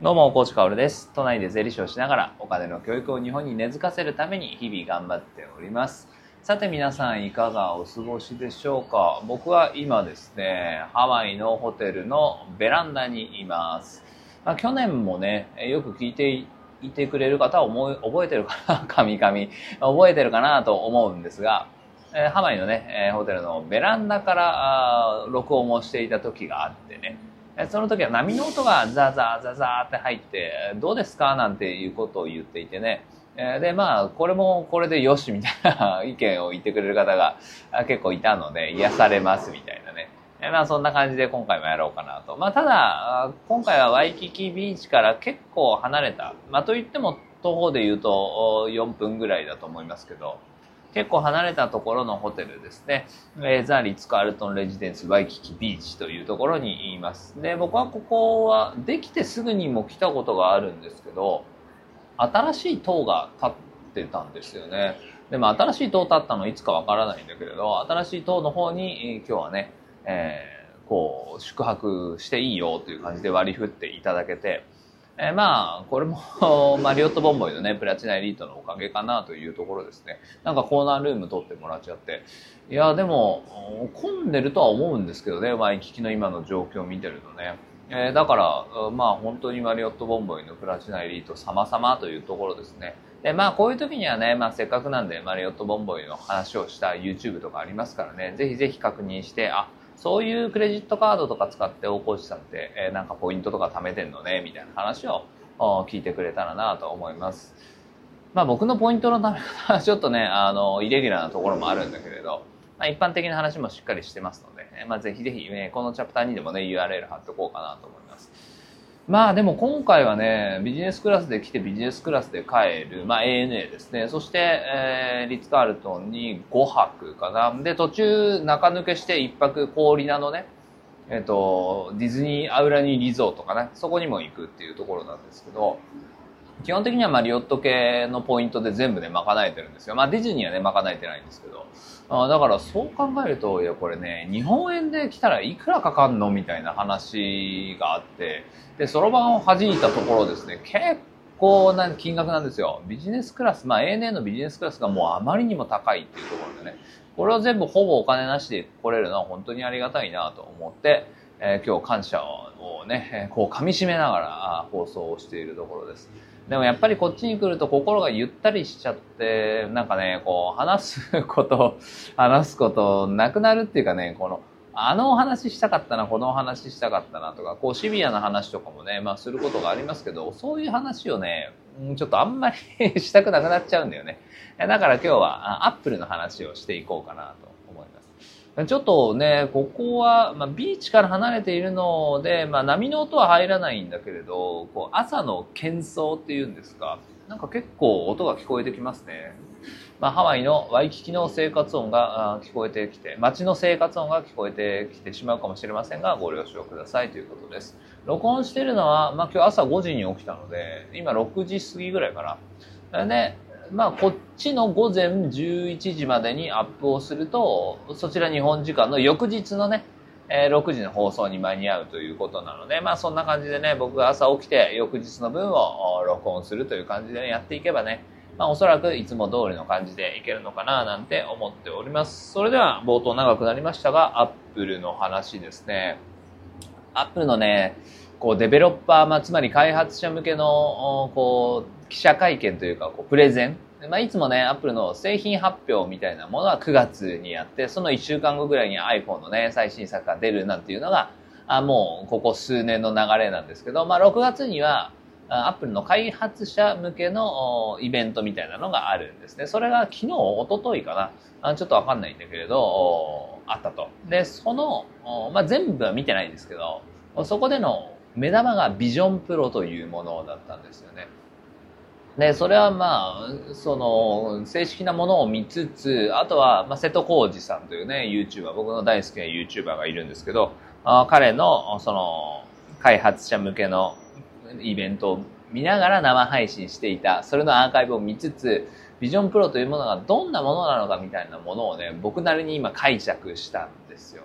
どうも、コーチカオルです。都内で税理士をしながら、お金の教育を日本に根付かせるために日々頑張っております。さて皆さんいかがお過ごしでしょうか？僕は今ですね、ハワイのホテルのベランダにいます。まあ、去年もね、よく聞いていてくれる方は思い覚えてるかな？神々。覚えてるかなと思うんですが、えーハワイのね、ホテルのベランダから録音をしていた時があってね、その時は波の音がザーザーザーザーって入って、どうですか？なんていうことを言っていてね。で、まあ、これもこれでよしみたいな 意見を言ってくれる方が結構いたので、癒されますみたいなね。まあ、そんな感じで今回もやろうかなと。まあ、ただ、今回はワイキキビーチから結構離れた。まあ、といっても徒歩で言うと4分ぐらいだと思いますけど、結構離れたところのホテルですね。えーザ・リッツ・カールトン・レジデンス・ワイキキビーチというところにいます。で、僕はここはできてすぐにも来たことがあるんですけど、新しい塔が建ってたんですよね。でも新しい塔建ったのいつかわからないんだけれど、新しい塔の方にえー今日はね、えーこう、宿泊していいよという感じで割り振っていただけて、えーまあ、これもマリオットボンボイのね、プラチナエリートのおかげかなというところですね。なんかコーナールーム取ってもらっちゃって。いや、でも、混んでるとは思うんですけどね、ワイキキの今の状況を見てるとね。えーだから、まあ本当にマリオットボンボイのプラチナエリート様々というところですね。で、まあこういう時にはね、まあせっかくなんでマリオットボンボイの話をした YouTube とかありますからね、ぜひぜひ確認して、あ、そういうクレジットカードとか使って大河内さんって、えーなんかポイントとか貯めてんのね、みたいな話を聞いてくれたらなと思います。まあ僕のポイントのため方は ちょっとね、あの、イレギュラーなところもあるんだけれど、まあ一般的な話もしっかりしてますので、まあぜひぜひね、このチャプターにでもね、URL 貼っておこうかなと思います。まあでも今回はね、ビジネスクラスで来てビジネスクラスで帰る、まあ ANA ですね。そして、えーリッツ・カールトンに5泊かな。で、途中中抜けして1泊氷名のね、えっ、と、ディズニーアウラニーリゾートかな。そこにも行くっていうところなんですけど、基本的にはまあリオット系のポイントで全部ね、賄えてるんですよ。まあディズニーはね、賄えてないんですけど。あだからそう考えると、いやこれね、日本円で来たらいくらかかんのみたいな話があって、で、そろばんを弾いたところですね、結構な金額なんですよ。ビジネスクラス、まあ ANA のビジネスクラスがもうあまりにも高いっていうところでね、これを全部ほぼお金なしで来れるのは本当にありがたいなと思って、えー今日感謝をね、こう噛み締めながら放送をしているところです。でもやっぱりこっちに来ると心がゆったりしちゃって、なんかね、こう話すこと、話すことなくなるっていうかね、この、あのお話したかったな、このお話したかったなとか、こうシビアな話とかもね、まあすることがありますけど、そういう話をね、ちょっとあんまり したくなくなっちゃうんだよね。だから今日はアップルの話をしていこうかなと。ちょっとね、ここは、まあ、ビーチから離れているので、まあ、波の音は入らないんだけれど、こう朝の喧騒っていうんですか、なんか結構音が聞こえてきますね。まあ、ハワイのワイキキの生活音が聞こえてきて、街の生活音が聞こえてきてしまうかもしれませんが、ご了承くださいということです。録音してるのは、まあ、今日朝5時に起きたので、今6時過ぎぐらいかな。で、まあ、こっちの午前11時までにアップをすると、そちら日本時間の翌日のね、えー6時の放送に間に合うということなので、まあそんな感じでね、僕が朝起きて翌日の分を録音するという感じで、ね、やっていけばね、まあおそらくいつも通りの感じでいけるのかななんて思っております。それでは冒頭長くなりましたが、アップルの話ですね。アップルのね、こうデベロッパー、まあ、つまり開発者向けのこう記者会見というかこうプレゼン、まあ、いつもねアップルの製品発表みたいなものは9月にやってその1週間後ぐらいに iPhone のね最新作が出るなんていうのがあもうここ数年の流れなんですけど、まあ、6月にはアップルの開発者向けのイベントみたいなのがあるんですね。それが昨日、一昨日かな。あちょっとわかんないんだけれど、あったと。で、その、まあ、全部は見てないんですけど、そこでの目玉がビジョンプロというものだったんですよね。で、それはまあ、その、正式なものを見つつ、あとは、まあ、瀬戸康史さんというね、YouTuber、僕の大好きな YouTuber がいるんですけど、あ彼の、その、開発者向けのイベントを見ながら生配信していた、それのアーカイブを見つつ、ビジョンプロというものがどんなものなのかみたいなものをね、僕なりに今解釈したんですよ。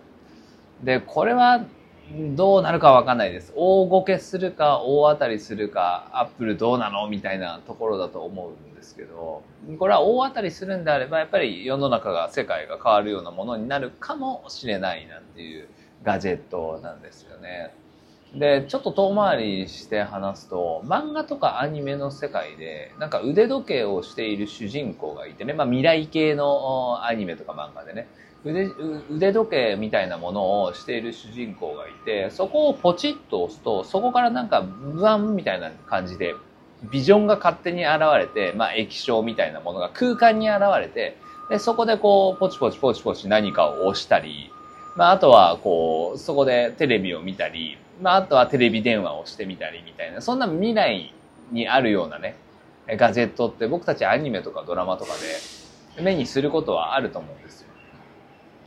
で、これはどうなるかわかんないです。大ごけするか、大当たりするか、アップルどうなのみたいなところだと思うんですけど、これは大当たりするんであれば、やっぱり世の中が、世界が変わるようなものになるかもしれないなんていうガジェットなんですよね。で、ちょっと遠回りして話すと、漫画とかアニメの世界で、なんか腕時計をしている主人公がいてね、まあ未来系のアニメとか漫画でね、腕腕時計みたいなものをしている主人公がいて、そこをポチッと押すと、そこからなんかブワンみたいな感じで、ビジョンが勝手に現れて、まあ液晶みたいなものが空間に現れて、で、そこでこう、ポチポチポチポチ何かを押したり、まああとはこう、そこでテレビを見たり、まあ、あとはテレビ電話をしてみたりみたいな、そんな未来にあるようなね、ガジェットって僕たちアニメとかドラマとかで目にすることはあると思うんですよ。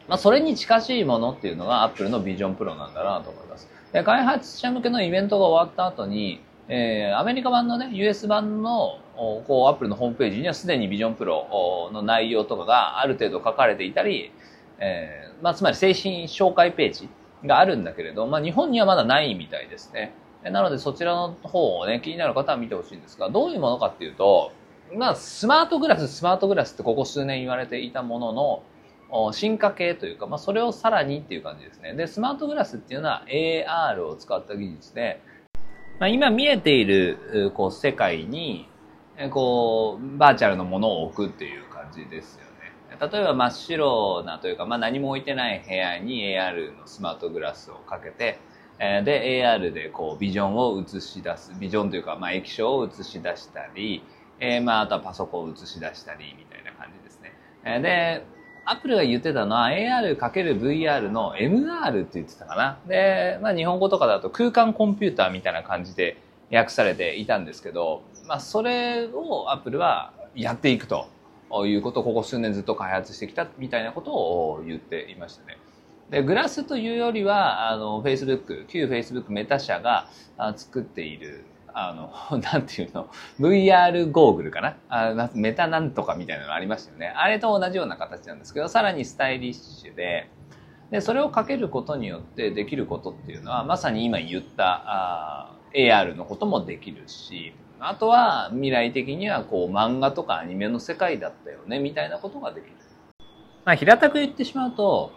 まあ、それに近しいものっていうのが Apple の Vision Pro なんだなと思います。で開発者向けのイベントが終わった後に、えー、アメリカ版のね、US 版の、こう、Apple のホームページにはすでに Vision Pro の内容とかがある程度書かれていたり、えー、まあ、つまり製品紹介ページがあるんだけれど、まあ、日本にはまだないみたいですね。なので、そちらの方をね、気になる方は見てほしいんですが、どういうものかっていうと、まあ、スマートグラス、スマートグラスってここ数年言われていたものの、進化系というか、まあ、それをさらにっていう感じですね。で、スマートグラスっていうのは AR を使った技術で、まあ、今見えている、こう、世界に、こう、バーチャルのものを置くっていう感じですよね例えば真っ白なというか、まあ、何も置いてない部屋に AR のスマートグラスをかけて、で AR でこうビジョンを映し出すビジョンというか、まあ、液晶を映し出したり、えー、まあ、あとはパソコンを映し出したりみたいな感じですね。でアップルが言ってたのは AR×VR の MR って言ってたかな。で、まあ日本語とかだと空間コンピューターみたいな感じで訳されていたんですけど、まあそれをアップルはやっていくと。いうことをここ数年ずっと開発してきたみたいなことを言っていましたね。で、グラスというよりは、あの、Facebook、旧 Facebook メタ社が作っている、あの、なんていうの、VR ゴーグルかな？あメタなんとかみたいなのありましたよね。あれと同じような形なんですけど、さらにスタイリッシュで、で、それをかけることによってできることっていうのは、まさに今言ったあ AR のこともできるし、あとは未来的にはこう漫画とかアニメの世界だったよねみたいなことができる。まあ平たく言ってしまうと、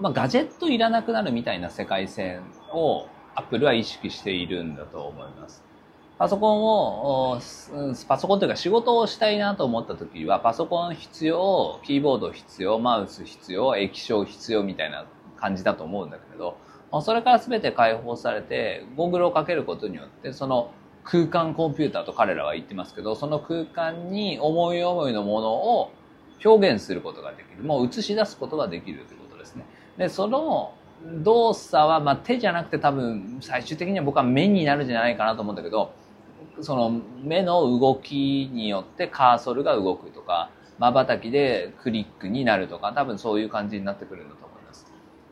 まあガジェットいらなくなるみたいな世界線をアップルは意識しているんだと思います。パソコンを、パソコンというか仕事をしたいなと思った時は、パソコン必要、キーボード必要、マウス必要、液晶必要みたいな感じだと思うんだけど、それから全て解放されて、ゴーグルをかけることによって、その空間コンピューターと彼らは言ってますけど、その空間に思い思いのものを表現することができる。もう映し出すことができるということですね。で、その動作は、まあ、手じゃなくて多分最終的には僕は目になるんじゃないかなと思うんだけど、その目の動きによってカーソルが動くとか、瞬きでクリックになるとか、多分そういう感じになってくるんだと思います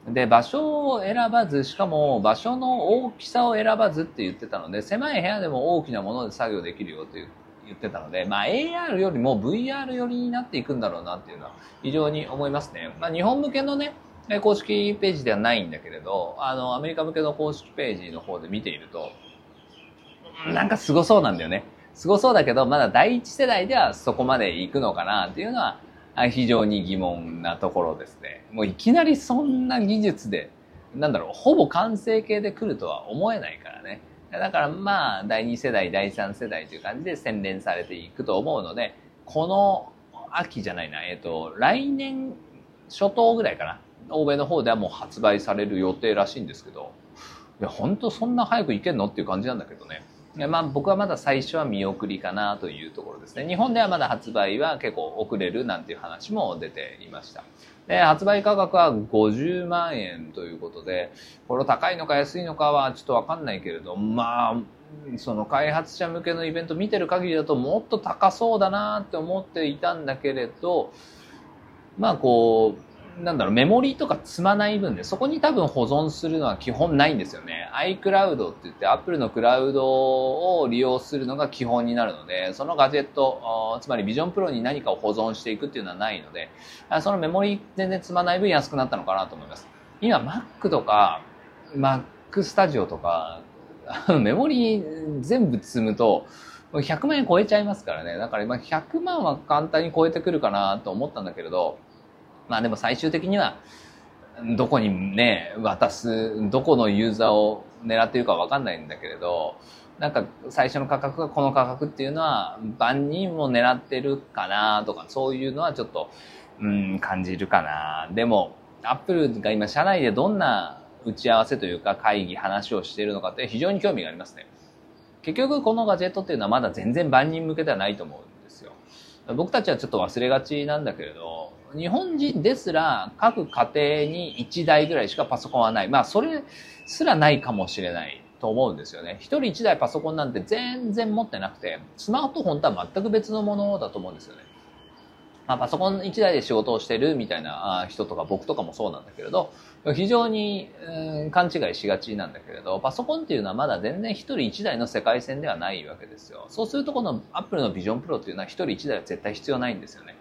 で、場所を選ばず、しかも場所の大きさを選ばずって言ってたので、狭い部屋でも大きなもので作業できるよって言ってたので、まあ AR よりも VR 寄りになっていくんだろうなっていうのは非常に思いますね。まあ日本向けのね、公式ページではないんだけれど、あの、アメリカ向けの公式ページの方で見ていると、なんか凄そうなんだよね。凄そうだけど、まだ第一世代ではそこまで行くのかなっていうのは非常に疑問なところですね。もういきなりそんな技術で、なんだろう、ほぼ完成形で来るとは思えないからね。だからまあ、第2世代、第3世代という感じで洗練されていくと思うので、この秋じゃないな、えっ、ー、と、来年初頭ぐらいかな。欧米の方ではもう発売される予定らしいんですけど、いや、本当そんな早くいけんのっていう感じなんだけどね。まあ、僕はまだ最初は見送りかなというところですね。日本ではまだ発売は結構遅れるなんていう話も出ていました。で、発売価格は50万円ということで、これ高いのか安いのかはちょっとわかんないけれど、まあ、その開発者向けのイベント見てる限りだともっと高そうだなって思っていたんだけれど、まあこう、なんだろう、メモリーとか積まない分で、そこに多分保存するのは基本ないんですよね。iCloud って言って、Apple のクラウドを利用するのが基本になるので、そのガジェット、つまり Vision Pro に何かを保存していくっていうのはないので、そのメモリー全然積まない分安くなったのかなと思います。今 Mac とか Mac Mac スタジオとか、メモリー全部積むと、100万円超えちゃいますからね。だから今100万は簡単に超えてくるかなと思ったんだけれど、まあでも最終的には、どこにね、渡す、どこのユーザーを狙っているかわかんないんだけれど、なんか最初の価格がこの価格っていうのは万人も狙ってるかなとか、そういうのはちょっと、うん、感じるかな。でも、アップルが今社内でどんな打ち合わせというか会議、話をしているのかって非常に興味がありますね。結局このガジェットっていうのはまだ全然万人向けではないと思う。僕たちはちょっと忘れがちなんだけれど、日本人ですら各家庭に1台ぐらいしかパソコンはない。まあそれすらないかもしれないと思うんですよね。一人一台パソコンなんて全然持ってなくて、スマートフォンとは全く別のものだと思うんですよね。まあ、パソコン1台で仕事をしてるみたいな人とか僕とかもそうなんだけれど、非常に、うん、勘違いしがちなんだけれど、パソコンっていうのはまだ全然一人一台の世界線ではないわけですよ。そうするとこの Apple の Vision Pro っていうのは一人一台は絶対必要ないんですよね。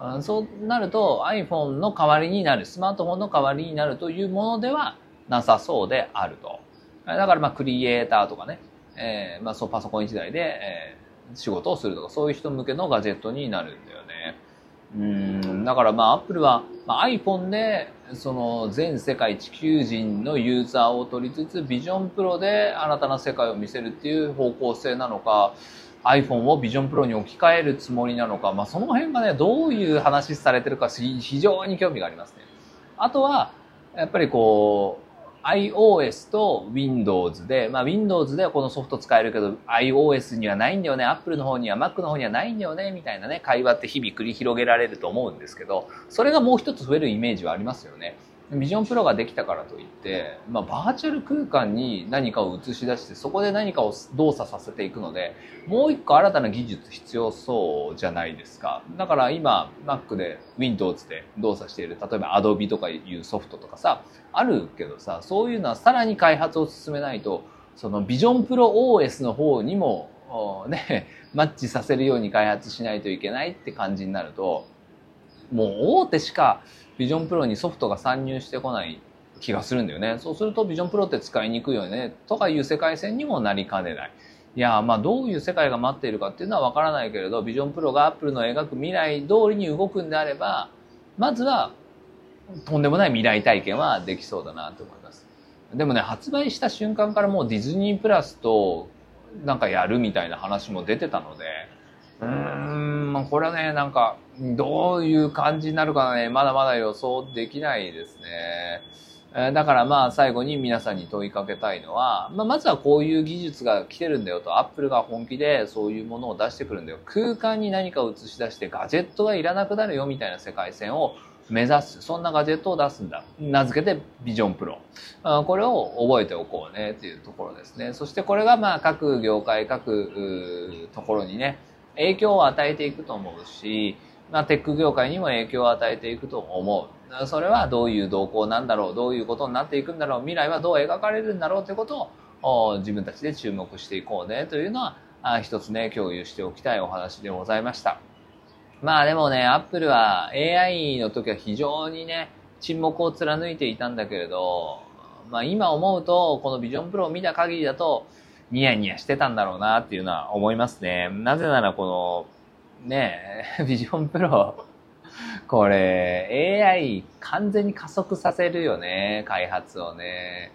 うんそうなると iPhone の代わりになる、スマートフォンの代わりになるというものではなさそうであると。だからまあクリエイターとかね、えー、まあそうパソコン1台で、えー、仕事をするとかそういう人向けのガジェットになるんだよね。うんだからまあアップルは、まあ、iPhone でその全世界地球人のユーザーを取りつつビジョンプロで新たな世界を見せるっていう方向性なのか iPhone をビジョンプロに置き換えるつもりなのか、まあ、その辺がねどういう話されてるか非常に興味がありますね。あとはやっぱりこう iOS と Windows で、まあ Windows ではこのソフト使えるけど iOS にはないんだよね、Apple の方には Mac の方にはないんだよね、みたいなね、会話って日々繰り広げられると思うんですけど、それがもう一つ増えるイメージはありますよね。ビジョンプロができたからといって、まあ、バーチャル空間に何かを映し出して、そこで何かを動作させていくので、もう一個新たな技術必要そうじゃないですか。だから今、Mac で Windows で動作している、例えば Adobe とかいうソフトとかさ、あるけどさ、そういうのはさらに開発を進めないと、そのビジョンプロ OS の方にも、ね、マッチさせるように開発しないといけないって感じになると、もう大手しかビジョンプロにソフトが参入してこない気がするんだよね。そうするとビジョンプロって使いにくいよねとかいう世界線にもなりかねない。いやまあどういう世界が待っているかっていうのはわからないけれど、ビジョンプロがアップルの描く未来通りに動くんであれば、まずはとんでもない未来体験はできそうだなと思います。でもね、発売した瞬間からもうディズニープラスとなんかやるみたいな話も出てたので、うーん、まあ、これはね、なんか、どういう感じになるかね、まだまだ予想できないですね。えだからまあ最後に皆さんに問いかけたいのは、まあ、まずはこういう技術が来てるんだよと、アップルが本気でそういうものを出してくるんだよ。空間に何かを映し出してガジェットがいらなくなるよみたいな世界線を目指す。そんなガジェットを出すんだ。名付けてビジョンプロ。これを覚えておこうねっていうところですね。そしてこれがまあ各業界、各ところにね、影響を与えていくと思うし、まあ、テック業界にも影響を与えていくと思う。それはどういう動向なんだろう、どういうことになっていくんだろう、未来はどう描かれるんだろうということを自分たちで注目していこうねというのは、あ一つね、共有しておきたいお話でございました。まあでもね、アップルは AI の時は非常にね、沈黙を貫いていたんだけれど、まあ今思うと、このビジョンプロを見た限りだと、ニヤニヤしてたんだろうなっていうのは思いますね。なぜならこの、ねえ ビジョンプロ、これ AI 完全に加速させるよね、開発をね。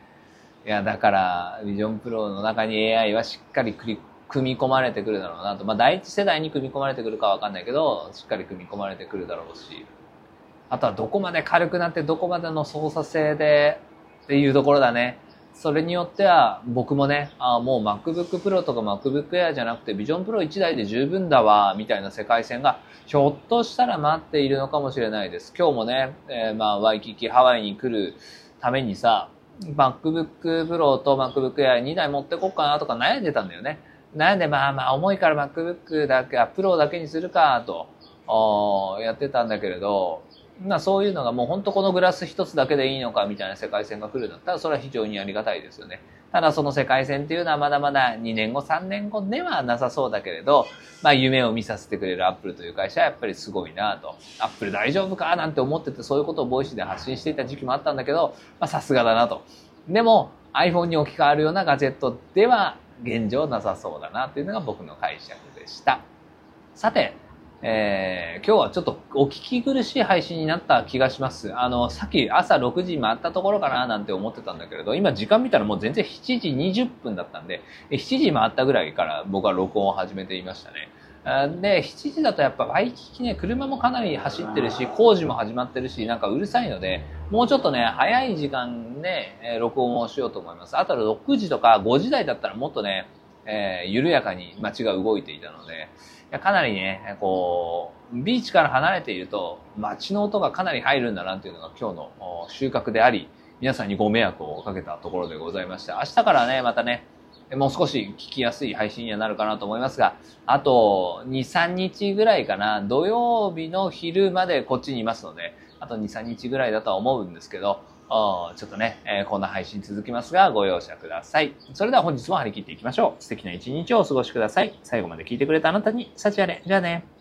いや、だからビジョンプロの中に AI はしっかり組み込まれてくるだろうなと。まあ第一世代に組み込まれてくるかわかんないけど、しっかり組み込まれてくるだろうし。あとはどこまで軽くなってどこまでの操作性でっていうところだね。それによっては僕もね、あもう MacBook Pro とか MacBook Air じゃなくて Vision Pro 1台で十分だわ、みたいな世界線がひょっとしたら待っているのかもしれないです。今日もね、えー、まあワイキキハワイに来るためにさ、MacBook Pro と MacBook Air 2台持ってこっかなとか悩んでたんだよね。悩んでまあまあ重いから MacBook だけあ、Pro だけにするかと、やってたんだけれど、まあそういうのがもう本当このグラス一つだけでいいのかみたいな世界線が来るんだったらそれは非常にありがたいですよね。ただその世界線っていうのはまだまだ2年後3年後ではなさそうだけれど、まあ夢を見させてくれるアップルという会社はやっぱりすごいなと。アップル大丈夫かなんて思っててそういうことをボイスで発信していた時期もあったんだけど、まあさすがだなと。でも、iPhone に置き換わるようなガジェットでは現状なさそうだなっていうのが僕の解釈でした。さて、えー、今日はちょっとお聞き苦しい配信になった気がします。あの、さっき朝6時回ったところかななんて思ってたんだけれど、今時間見たらもう全然7時20分だったんで、7時回ったぐらいから僕は録音を始めていましたね。で、7時だとやっぱワイキキね、車もかなり走ってるし、工事も始まってるし、なんかうるさいので、もうちょっとね、早い時間で、ね、録音をしようと思います。あと6時とか5時台だったらもっとね、えー、緩やかに街が動いていたので、やかなりね、こう、ビーチから離れていると、街の音がかなり入るんだなっていうのが今日の収穫であり、皆さんにご迷惑をかけたところでございました。明日からね、またね、もう少し聞きやすい配信にはなるかなと思いますが、あと2、3日ぐらいかな、土曜日の昼までこっちにいますので、あと2、3日ぐらいだとは思うんですけど、ちょっとね、えー、こんな配信続きますが、ご容赦ください。それでは本日も張り切っていきましょう。素敵な一日をお過ごしください。最後まで聞いてくれたあなたに、幸あれ。じゃあね。